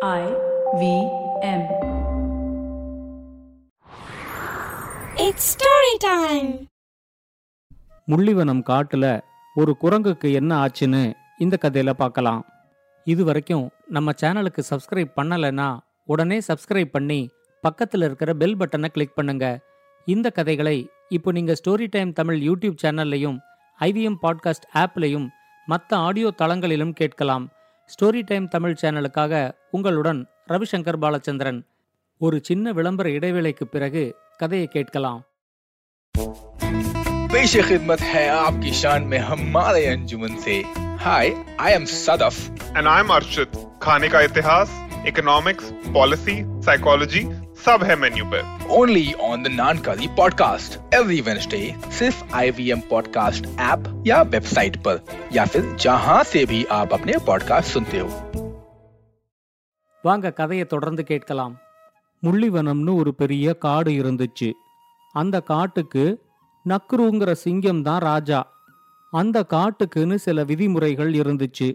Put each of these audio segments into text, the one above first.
I V M. It's story time. முள்ளிவனம் காட்டுல ஒரு குரங்குக்கு என்ன ஆச்சுன்னு இந்த கதையில பார்க்கலாம் இது வரைக்கும் நம்ம சேனலுக்கு சப்ஸ்கிரைப் பண்ணலைன்னா உடனே சப்ஸ்கிரைப் பண்ணி பக்கத்துல இருக்கிற பெல் பட்டனை கிளிக் பண்ணுங்க இந்த கதைகளை இப்போ நீங்க ஸ்டோரி டைம் தமிழ் யூடியூப் சேனல்லையும் ஐவிஎம் பாட்காஸ்ட் ஆப்லையும் மற்ற ஆடியோ தளங்களிலும் கேட்கலாம் ஸ்டோரி டைம் தமிழ் சேனலுக்காக உங்களுடன் ரவிசங்கர் பாலச்சந்திரன் ஒரு சின்ன விளம்பர இடைவேளைக்கு பிறகு கதையை கேட்கலாம் पेश खिदमत है आपकी शान में हमारे अंजुमन से hi I am Sadaf and I am Arshit खाने का इतिहास इकोनॉमिक्स पॉलिसी साइकोलॉजी सब है मेन्यू पे only on the Naankari podcast every Wednesday सिर्फ आईवीएम पॉडकास्ट ऐप या वेबसाइट पर या फिर जहां से भी आप अपने पॉडकास्ट सुनते हो வாங்க கதையை தொடர்ந்து கேட்கலாம் முள்ளிவனம்னு ஒரு பெரிய காடு இருந்துச்சு அந்த காட்டுக்கு நக்ருங்கிற சிங்கம் தான் ராஜா அந்த காட்டுக்குன்னு சில விதிமுறைகள் இருந்துச்சு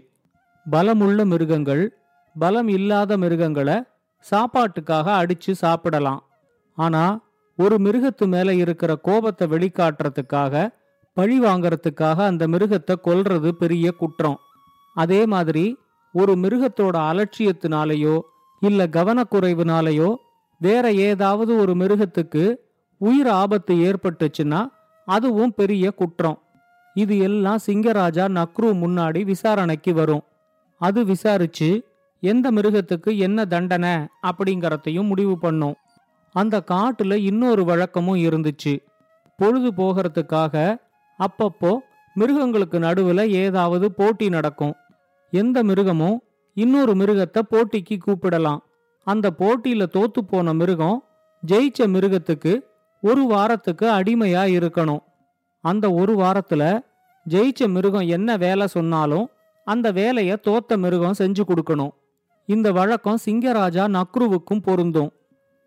பலமுள்ள மிருகங்கள் பலம் இல்லாத மிருகங்களை சாப்பாட்டுக்காக அடிச்சு சாப்பிடலாம். ஆனா ஒரு மிருகத்து மேல இருக்கிற கோபத்தை வெளிக்காட்டுறதுக்காக பழி வாங்கறதுக்காக அந்த மிருகத்தை கொல்றது பெரிய குற்றம். அதே மாதிரி ஒரு மிருகத்தோட அலட்சியத்தினாலேயோ இல்ல கவனக்குறைவுனாலேயோ வேற ஏதாவது ஒரு மிருகத்துக்கு உயிர் ஆபத்து ஏற்பட்டுச்சுன்னா அதுவும் பெரிய குற்றம். இது எல்லாம் சிங்கராஜா நக்ரு முன்னாடி விசாரணைக்கு வரும். அது விசாரிச்சு எந்த மிருகத்துக்கு என்ன தண்டனை அப்படிங்கறதையும் முடிவு பண்ணும். அந்த காட்டுல இன்னொரு வழக்கமும் இருந்துச்சு. பொழுது போகிறதுக்காக அப்பப்போ மிருகங்களுக்கு நடுவுல ஏதாவது போட்டி நடக்கும். எந்த மிருகமும் இன்னொரு மிருகத்தை போட்டிக்கு கூப்பிடலாம். அந்த போட்டியில தோத்து போன மிருகம் ஜெயிச்ச மிருகத்துக்கு ஒரு வாரத்துக்கு அடிமையா இருக்கணும். அந்த ஒரு வாரத்துல ஜெயிச்ச மிருகம் என்ன வேலை சொன்னாலும் அந்த வேலையை தோத்த மிருகம் செஞ்சு கொடுக்கணும். இந்த வழக்கம் சிங்கராஜா நக்ருவுக்கும் பொருந்தும்.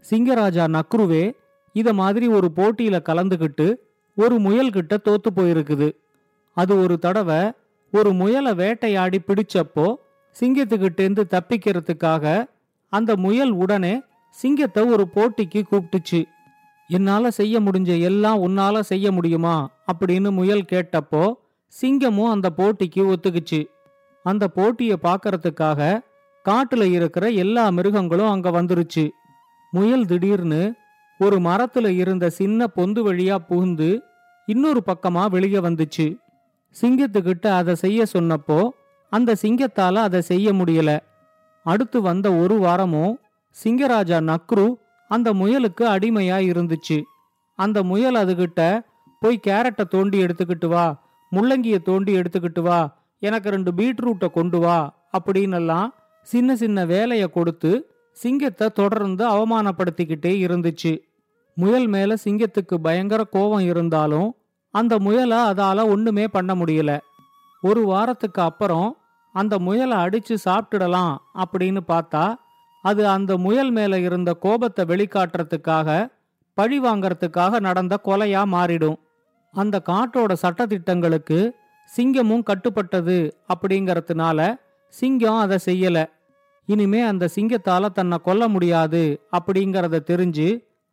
சிங்கராஜா நக்ருவே இத மாதிரி ஒரு போட்டியில கலந்துகிட்டு ஒரு முயல்கிட்ட தோத்து போயிருக்குது. அது ஒரு தடவை ஒரு முயலை வேட்டையாடி பிடிச்சப்போ சிங்கத்துக்கிட்டேந்து தப்பிக்கிறதுக்காக அந்த முயல் உடனே சிங்கத்தை ஒரு போட்டிக்கு கூப்பிட்டுச்சு. என்னால செய்ய முடிஞ்ச எல்லாம் உன்னால செய்ய முடியுமா? அப்படின்னு முயல் கேட்டப்போ சிங்கமும் அந்த போட்டிக்கு ஒத்துக்குச்சு. அந்த போட்டியை பார்க்கறதுக்காக காட்டுல இருக்கிற எல்லா மிருகங்களும் அங்க வந்துருச்சு. முயல் திடீர்னு ஒரு மரத்துல இருந்த சின்ன பொந்து வழியா புகுந்து இன்னொரு பக்கமா வெளியே வந்துச்சு. சிங்கத்துக்கிட்ட அதை செய்ய சொன்னப்போ அந்த சிங்கத்தால அதை செய்ய முடியல. அடுத்து வந்த ஒரு வாரமும் சிங்கராஜா நக்ரு அந்த முயலுக்கு அடிமையா இருந்துச்சு. அந்த முயல் அதுகிட்ட போய் கேரட்டை தோண்டி எடுத்துக்கிட்டு வா முள்ளங்கிய தோண்டி எடுத்துக்கிட்டு வா எனக்கு ரெண்டு பீட்ரூட்டை கொண்டு வா அப்படின்னெல்லாம் சின்ன சின்ன வேலைய கொடுத்து சிங்கத்தை தொடர்ந்து அவமானப்படுத்திக்கிட்டே இருந்துச்சு. முயல் மேல சிங்கத்துக்கு பயங்கர கோபம் இருந்தாலும் அந்த முயலை அதால ஒண்ணுமே பண்ண முடியல. ஒரு வாரத்துக்கு அப்புறம் அந்த முயலை அடிச்சு சாப்பிட்டுடலாம் அப்படின்னு பார்த்தா அது அந்த முயல் மேல இருந்த கோபத்தை வெளிக்காட்டுறதுக்காக பழி வாங்கறதுக்காக நடந்த கொலையா மாறிடும். அந்த காட்டோட சட்டத்திட்டங்களுக்கு சிங்கமும் கட்டுப்பட்டது அப்படிங்கறதுனால சிங்கம் அதை செய்யலை. இனிமே அந்த சிங்கத்தால தன்னை கொல்ல முடியாது அப்படிங்கறத தெரிஞ்சு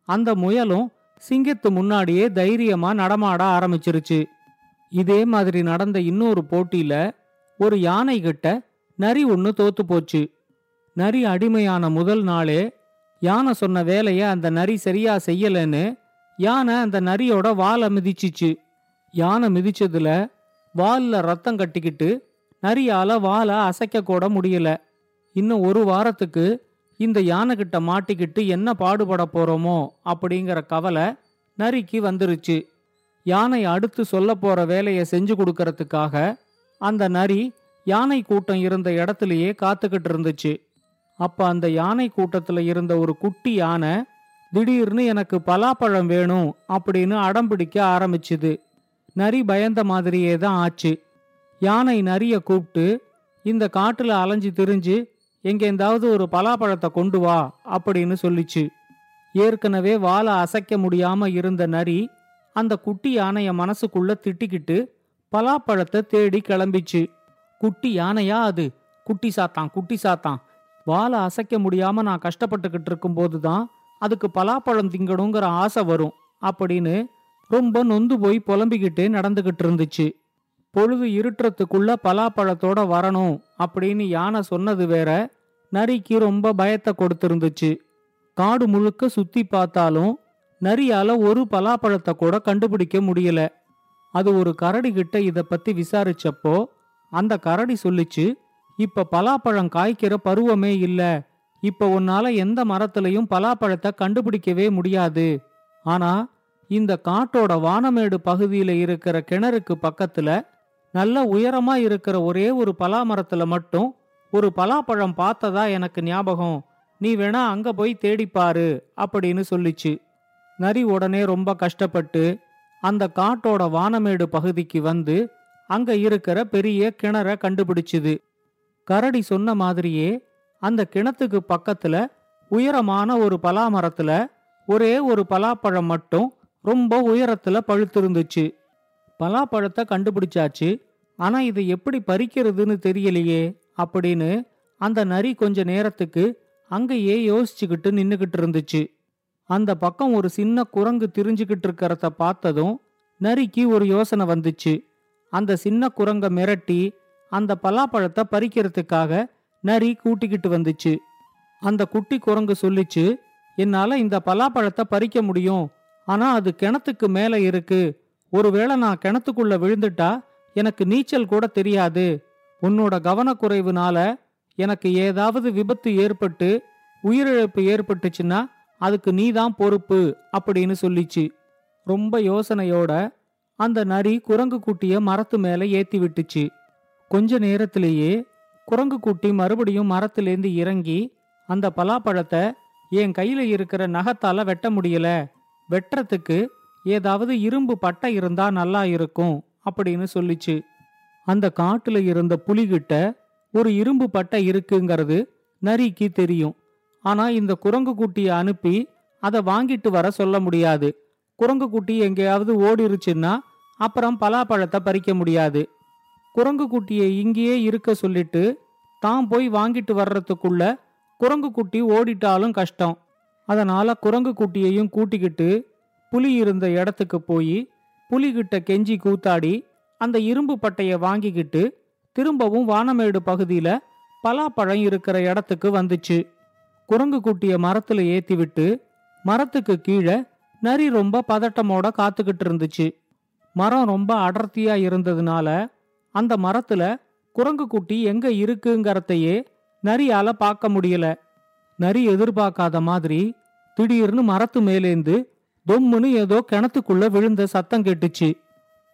அந்த முயலும் சிங்கத்து முன்னாடியே தைரியமா நடமாட ஆரம்பிச்சிருச்சு. இதே மாதிரி நடந்த இன்னொரு போட்டியில ஒரு யானை கிட்ட நரி ஒண்ணு தோத்து போச்சு. நரி அடிமையான முதல் நாளே யானை சொன்ன வேலைய அந்த நரி சரியா செய்யலன்னு யானை அந்த நரியோட வாலை மிதிச்சிச்சு. யானை மிதிச்சதுல வாலில் ரத்தம் கட்டிக்கிட்டு நரியால வாலை அசைக்க கூட முடியல. இன்னும் ஒரு வாரத்துக்கு இந்த யானை கிட்ட மாட்டிக்கிட்டு என்ன பாடுபட போறோமோ அப்படிங்கிற கவலை நரிக்கு வந்துருச்சு. யானை அடுத்து சொல்ல போற வேலையை செஞ்சு கொடுக்கறதுக்காக அந்த நரி யானை கூட்டம் இருந்த இடத்துலயே காத்துக்கிட்டு இருந்துச்சு. அப்ப அந்த யானை கூட்டத்துல இருந்த ஒரு குட்டி யானை திடீர்னு எனக்கு பலாப்பழம் வேணும் அப்படின்னு அடம் பிடிக்க ஆரம்பிச்சுது. நரி பயந்த மாதிரியே தான் ஆச்சு. யானை நரிய கூப்பிட்டு இந்த காட்டுல அலைஞ்சு திரிஞ்சு எங்கேந்தாவது ஒரு பலாப்பழத்தை கொண்டு வா அப்படின்னு சொல்லிச்சு. ஏற்கனவே வாழை அசைக்க முடியாம இருந்த நரி அந்த குட்டி யானைய மனசுக்குள்ள திட்டிக்கிட்டு பலாப்பழத்தை தேடி கிளம்பிச்சு. குட்டி யானையா அது? குட்டி சாத்தான் குட்டி சாத்தான். வாழை அசைக்க முடியாம நான் கஷ்டப்பட்டுக்கிட்டு இருக்கும்போது தான் அதுக்கு பலாப்பழம் திங்கணுங்கிற ஆசை வரும் அப்படின்னு ரொம்ப நொந்து போய் புலம்பிக்கிட்டே நடந்துகிட்டு இருந்துச்சு. பொழுது இருட்டுறதுக்குள்ள பலாப்பழத்தோட வரணும் அப்படின்னு யானை சொன்னது வேற நரிக்கு ரொம்ப பயத்தை கொடுத்திருந்துச்சு. காடு முழுக்க சுத்தி பார்த்தாலும் நரியால ஒரு பலாப்பழத்தை கூட கண்டுபிடிக்க முடியல. அது ஒரு கரடி கிட்ட இத பத்தி விசாரிச்சப்போ அந்த கரடி சொல்லிச்சு இப்ப பலாப்பழம் காய்க்கிற பருவமே இல்ல. இப்ப உன்னால எந்த மரத்திலையும் பலாப்பழத்தை கண்டுபிடிக்கவே முடியாது. ஆனா இந்த காட்டோட வானமேடு பகுதியில இருக்கிற கிணறுக்கு பக்கத்துல நல்ல உயரமா இருக்கிற ஒரே ஒரு பலாமரத்துல மட்டும் ஒரு பலாப்பழம் பார்த்ததா எனக்கு ஞாபகம். நீ வேணா அங்க போய் தேடிப்பாரு அப்படின்னு சொல்லிச்சு. நரி உடனே ரொம்ப கஷ்டப்பட்டு அந்த காட்டோட வானமேடு பகுதிக்கு வந்து அங்க இருக்கிற பெரிய கிணற கண்டுபிடிச்சுது. கரடி சொன்ன மாதிரியே அந்த கிணத்துக்கு பக்கத்துல உயரமான ஒரு பலாமரத்துல ஒரே ஒரு பலாப்பழம் மட்டும் ரொம்ப உயரத்துல பழுத்திருந்துச்சு. பலாப்பழத்தை கண்டுபிடிச்சாச்சு. ஆனா இதை எப்படி பறிக்கிறதுன்னு தெரியலையே. அப்படின்னு அந்த நரி கொஞ்ச நேரத்துக்கு அங்கேயே யோசிச்சுக்கிட்டு நின்னுகிட்டு இருந்துச்சு. அந்த பக்கம் ஒரு சின்ன குரங்கு திரிஞ்சுக்கிட்டு இருக்கிறத பார்த்ததும் நரிக்கு ஒரு யோசனை வந்துச்சு. அந்த சின்ன குரங்க மிரட்டி அந்த பலாப்பழத்தை பறிக்கிறதுக்காக நரி கூட்டிக்கிட்டு வந்துச்சு. அந்த குட்டி குரங்கு சொல்லிச்சு என்னால இந்த பலாப்பழத்தை பறிக்க முடியும். ஆனா அது கிணத்துக்கு மேல இருக்கு. ஒருவேளை நான் கிணத்துக்குள்ள விழுந்துட்டா எனக்கு நீச்சல் கூட தெரியாது. உன்னோட கவனக்குறைவுனால எனக்கு ஏதாவது விபத்து ஏற்பட்டு உயிரிழப்பு ஏற்பட்டுச்சுன்னா அதுக்கு நீதான் பொறுப்பு அப்படின்னு சொல்லிச்சு. ரொம்ப யோசனையோட அந்த நரி குரங்கு குட்டிய மரத்து மேல ஏத்தி விட்டுச்சு. கொஞ்ச நேரத்திலேயே குரங்கு குட்டி மறுபடியும் மரத்திலேந்து இறங்கி அந்த பலாப்பழத்தை என் கையில இருக்கிற நகத்தால வெட்ட முடியல. வெட்டுறதுக்கு ஏதாவது இரும்பு பட்டை இருந்தா நல்லா இருக்கும் அப்படின்னு சொல்லிச்சு. அந்த காட்டுல இருந்த புலிகிட்ட ஒரு இரும்பு பட்டை இருக்குங்கிறது நரிக்கு தெரியும். ஆனா இந்த குரங்கு குட்டியை அனுப்பி அதை வாங்கிட்டு வர சொல்ல முடியாது. குரங்கு குட்டி எங்கேயாவது ஓடிருச்சுன்னா அப்புறம் பலாப்பழத்தை பறிக்க முடியாது. குரங்கு குட்டியை இங்கேயே இருக்க சொல்லிட்டு தான் போய் வாங்கிட்டு வர்றதுக்குள்ள குரங்கு குட்டி ஓடிட்டாலும் கஷ்டம். அதனால குரங்கு குட்டியையும் கூட்டிக்கிட்டு புலி இருந்த இடத்துக்கு போய் புலிகிட்ட கெஞ்சி கூத்தாடி அந்த இரும்பு பட்டைய வாங்கிக்கிட்டு திரும்பவும் வானமேடு பகுதியில பலாப்பழம் இருக்கிற இடத்துக்கு வந்துச்சு. குரங்கு குட்டிய மரத்துல ஏத்தி விட்டு மரத்துக்கு கீழே நரி ரொம்ப பதட்டமோட காத்துக்கிட்டு இருந்துச்சு. மரம் ரொம்ப அடர்த்தியா இருந்ததுனால அந்த மரத்துல குரங்கு குட்டி எங்க இருக்குங்கறதையே நரியால பார்க்க முடியல. நரி எதிர்பார்க்காத மாதிரி திடீர்னு மரத்து மேலேந்து தொம்முன்னு ஏதோ கிணத்துக்குள்ள விழுந்த சத்தம் கேட்டுச்சு.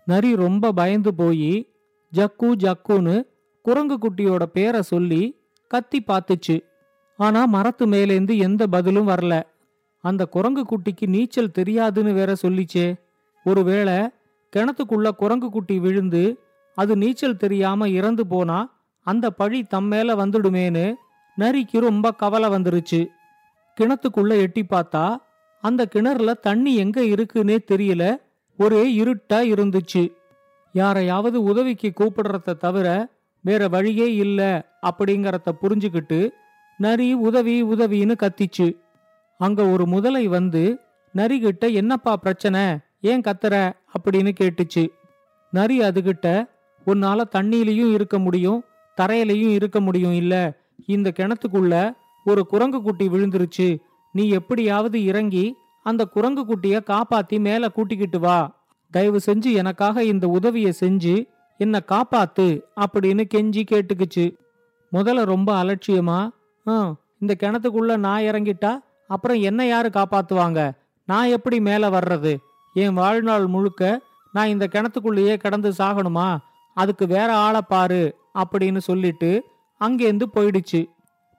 நரி ரொம்ப பயந்து போய் ஜக்கு ஜக்குன்னு குரங்கு குட்டியோட பேரை சொல்லி கத்தி பார்த்துச்சு. ஆனா மரத்து மேலேந்து எந்த பதிலும் வரல. அந்த குரங்கு குட்டிக்கு நீச்சல் தெரியாதுன்னு வேற சொல்லிச்சே. ஒருவேளை கிணத்துக்குள்ள குரங்கு குட்டி விழுந்து அது நீச்சல் தெரியாம இறந்து போனா அந்த பழி தம்மேல வந்துடுமேன்னு நரிக்கு ரொம்ப கவலை வந்துருச்சு. கிணத்துக்குள்ள எட்டி பார்த்தா அந்த கிணறுல தண்ணி எங்க இருக்குன்னே தெரியல. ஒரே இருட்டா இருந்துச்சு. யாரையாவது உதவிக்கு கூப்பிடுறத தவிர வேற வழியே இல்ல அப்படிங்கறத புரிஞ்சுக்கிட்டு நரி உதவி உதவின்னு கத்திச்சு. அங்க ஒரு முதலை வந்து நரிகிட்ட என்னப்பா பிரச்சனை? ஏன் கத்துற? அப்படின்னு கேட்டுச்சு. நரி அதுகிட்ட உன்னால தண்ணியிலையும் இருக்க முடியும் தரையிலையும் இருக்க முடியும் இல்ல. இந்த கிணத்துக்குள்ள ஒரு குரங்கு குட்டி விழுந்துருச்சு. நீ எப்படியாவது இறங்கி அந்த குரங்கு குட்டிய காப்பாத்தி மேல கூட்டிக்கிட்டு வா. தயவு செஞ்சு எனக்காக இந்த உதவிய செஞ்சு என்ன காப்பாத்து அப்படின்னு கெஞ்சி கேட்டுக்குச்சு. முதல்ல ரொம்ப அலட்சியமா "ஆ, இந்த கிணத்துக்குள்ள நான் இறங்கிட்டா? அப்புறம் என்ன யாரு காப்பாத்துவாங்க? நான் எப்படி மேல வர்றது? என் வாழ்நாள் முழுக்க நான் இந்த கிணத்துக்குள்ளேயே கிடந்து சாகணுமா? அதுக்கு வேற ஆளை பாரு அப்படின்னு சொல்லிட்டு அங்கேருந்து போயிடுச்சு.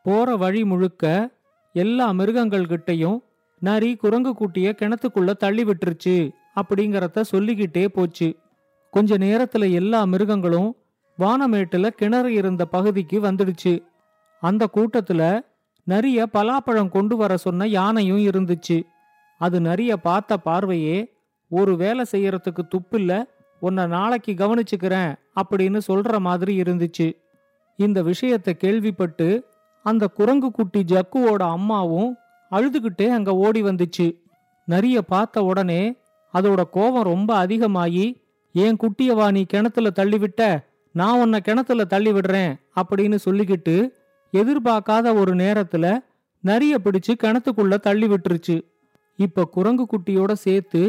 போற வழி முழுக்க எல்லா மிருகங்கள்கிட்டையும் நரி குரங்கு குட்டிய கிணத்துக்குள்ள தள்ளி விட்டுருச்சு அப்படிங்கறத சொல்லிக்கிட்டே போச்சு. கொஞ்ச நேரத்துல எல்லா மிருகங்களும் வானமேட்டுல கிணறு இருந்த பகுதிக்கு வந்துடுச்சு. அந்த கூட்டத்துல நரிய பலாப்பழம் கொண்டு வர சொன்ன யானையும் இருந்துச்சு. அது நரிய பார்த்த பார்வையே ஒரு வேலை செய்யறதுக்கு துப்பில்ல உன்னை நாளைக்கு கவனிச்சுக்கிறேன் அப்படின்னு சொல்ற மாதிரி இருந்துச்சு. இந்த விஷயத்தை கேள்விப்பட்டு அந்த குரங்கு குட்டி ஜக்குவோட அம்மாவும் அழுதுகிட்டே அங்க ஓடி வந்துச்சு. நரிய பார்த்த உடனே அதோட கோபம் ரொம்ப அதிகமாயி என் குட்டியவா நீ கிணத்துல தள்ளிவிட்ட? நான் உன்னை கிணத்துல தள்ளி விடுறேன் அப்படின்னு சொல்லிக்கிட்டு எதிர்பார்க்காத ஒரு நேரத்துல நரிய பிடிச்சு கிணத்துக்குள்ள தள்ளி விட்டுருச்சு இப்ப குரங்கு குட்டியோட சேர்த்து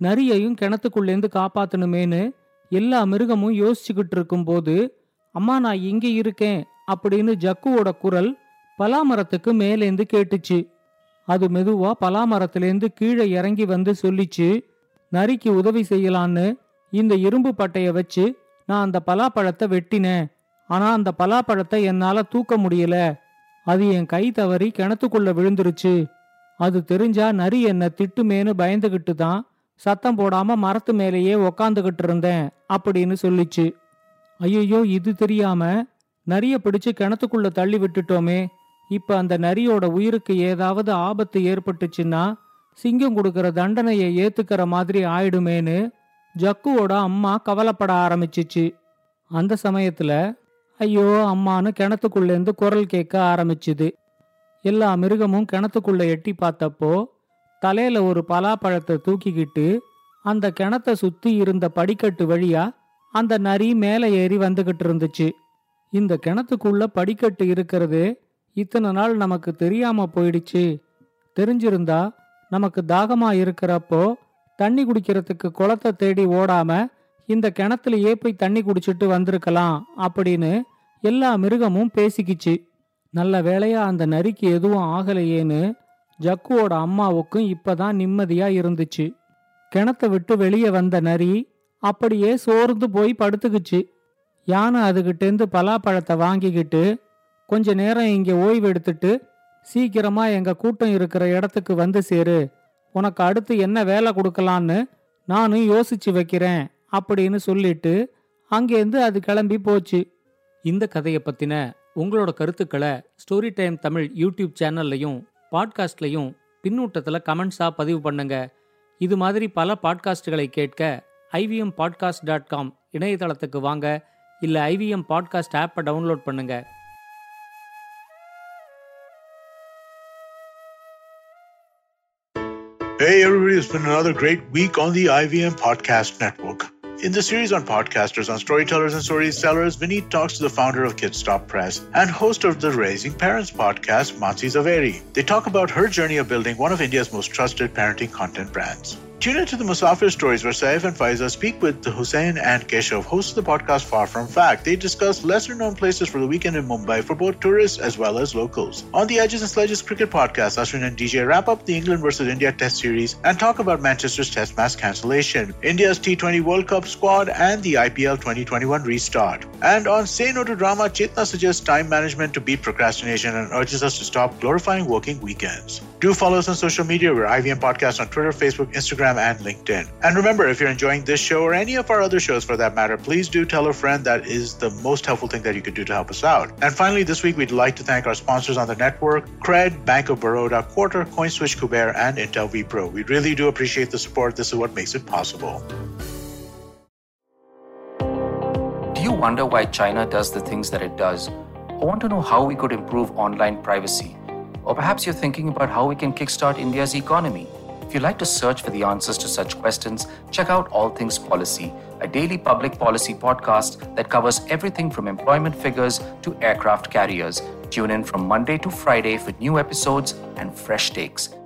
நரியையும் கிணத்துக்குள்ளேந்து காப்பாத்தணுமேனு எல்லா மிருகமும் யோசிச்சுக்கிட்டு இருக்கும்போது அம்மா நான் இங்கே இருக்கேன் அப்படின்னு ஜக்குவோட குரல் பலாமரத்துக்கு மேலேந்து கேட்டுச்சு. அது மெதுவா பலாமரத்திலேருந்து கீழே இறங்கி வந்து சொல்லிச்சு நரிக்கு உதவி செய்யலான்னு இந்த இரும்பு பட்டைய வச்சு நான் அந்த பலாப்பழத்தை வெட்டினேன். ஆனா அந்த பலாப்பழத்தை என்னால தூக்க முடியல. அது என் கை தவறி கிணத்துக்குள்ள விழுந்துருச்சு. அது தெரிஞ்சா நரி என்ன திட்டுமேனு பயந்துகிட்டு தான் சத்தம் போடாம மரத்து மேலேயே உக்காந்துகிட்டு இருந்தேன் அப்படின்னு சொல்லிச்சு. ஐயோ இது தெரியாம நரிய பிடிச்சு கிணத்துக்குள்ள தள்ளி விட்டுட்டோமே. இப்ப அந்த நரியோட உயிருக்கு ஏதாவது ஆபத்து ஏற்பட்டுச்சுன்னா சிங்கம் கொடுக்கற தண்டனையை ஏத்துக்கிற மாதிரி ஆயிடுமேன்னு ஜக்குவோட அம்மா கவலைப்பட ஆரம்பிச்சிச்சு. அந்த சமயத்துல ஐயோ அம்மான்னு கிணத்துக்குள்ளேருந்து குரல் கேட்க ஆரம்பிச்சுது. எல்லா மிருகமும் கிணத்துக்குள்ள எட்டி பார்த்தப்போ தலையில ஒரு பலாப்பழத்தை தூக்கிக்கிட்டு அந்த கிணத்தை சுத்தி இருந்த படிக்கட்டு வழியா அந்த நரி மேலே ஏறி வந்துகிட்டு இருந்துச்சு. இந்த கிணத்துக்குள்ள படிக்கட்டு இருக்கிறது இத்தனை நாள் நமக்கு தெரியாம போயிடுச்சு. தெரிஞ்சிருந்தா நமக்கு தாகமா இருக்கிறப்போ தண்ணி குடிக்கிறதுக்கு குளத்தை தேடி ஓடாம இந்த கிணத்துலயே போய் தண்ணி குடிச்சிட்டு வந்திருக்கலாம் அப்படின்னு எல்லா மிருகமும் பேசிக்கிச்சு. நல்ல வேளையா அந்த நரிக்கு எதுவும் ஆகலையேன்னு ஜக்குவோட அம்மாவுக்கும் இப்பதான் நிம்மதியா இருந்துச்சு. கிணத்தை விட்டு வெளியே வந்த நரி அப்படியே சோர்ந்து போய் படுத்துக்குச்சு. யானை அதுகிட்டேந்து பலாப்பழத்தை வாங்கிக்கிட்டு கொஞ்ச நேரம் இங்கே ஓய்வு எடுத்துட்டு சீக்கிரமா எங்க கூட்டம் இருக்கிற இடத்துக்கு வந்து சேரு. உனக்கு அடுத்து என்ன வேலை கொடுக்கலான்னு நானும் யோசிச்சு வைக்கிறேன் அப்படின்னு சொல்லிட்டு அங்கேருந்து அது கிளம்பி போச்சு. இந்த கதையை பத்தின உங்களோட கருத்துக்களை ஸ்டோரி டைம் தமிழ் யூடியூப் சேனல்லையும் பாட்காஸ்ட்லையும் பின்னூட்டத்தில் கமெண்ட்ஸா பதிவு பண்ணுங்க. இது மாதிரி பல பாட்காஸ்டுகளை கேட்க ஐவிஎம் பாட்காஸ்ட் டாட் காம் இணையதளத்துக்கு வாங்க. இல்லை ஐவிஎம் பாட்காஸ்ட் ஆப்பை டவுன்லோட் பண்ணுங்கள் Hey everybody, it's been another great week on the IVM Podcast Network. In the series on podcasters, on storytellers and storytellers, Vineet talks to the founder of Kidstop Press and host of the Raising Parents podcast, Matsi Zaveri. They talk about her journey of building one of India's most trusted parenting content brands. Tune into the Musafir stories where Saif and Faiza speak with Hussein and Keshav, hosts of the podcast Far From Fact. They discuss lesser known places for the weekend in Mumbai for both tourists as well as locals. On the Edges and Sledges cricket podcast, Ashwin and DJ wrap up the England versus India Test series and talk about Manchester's Test match cancellation, India's T20 World Cup squad, and the IPL 2021 restart. And on Say No to Drama, Chetna suggests time management to beat procrastination and urges us to stop glorifying working weekends. Do follow us on social media. We're IVM Podcast on Twitter, Facebook, Instagram, and LinkedIn. And remember, if you're enjoying this show or any of our other shows for that matter, please do tell a friend that is the most helpful thing that you could do to help us out. And finally, this week, we'd like to thank our sponsors on the network Cred, Bank of Baroda, Quarter, CoinSwitch, Kuber, and Intel vPro. We really do appreciate the support. This is what makes it possible. Do you wonder why China does the things that it does? Or want to know how we could improve online privacy? Or perhaps you're thinking about how we can kickstart India's economy? If you'd like to search for the answers to such questions, check out All Things Policy, a daily public policy podcast that covers everything from employment figures to aircraft carriers. Tune in from Monday to Friday for new episodes and fresh takes.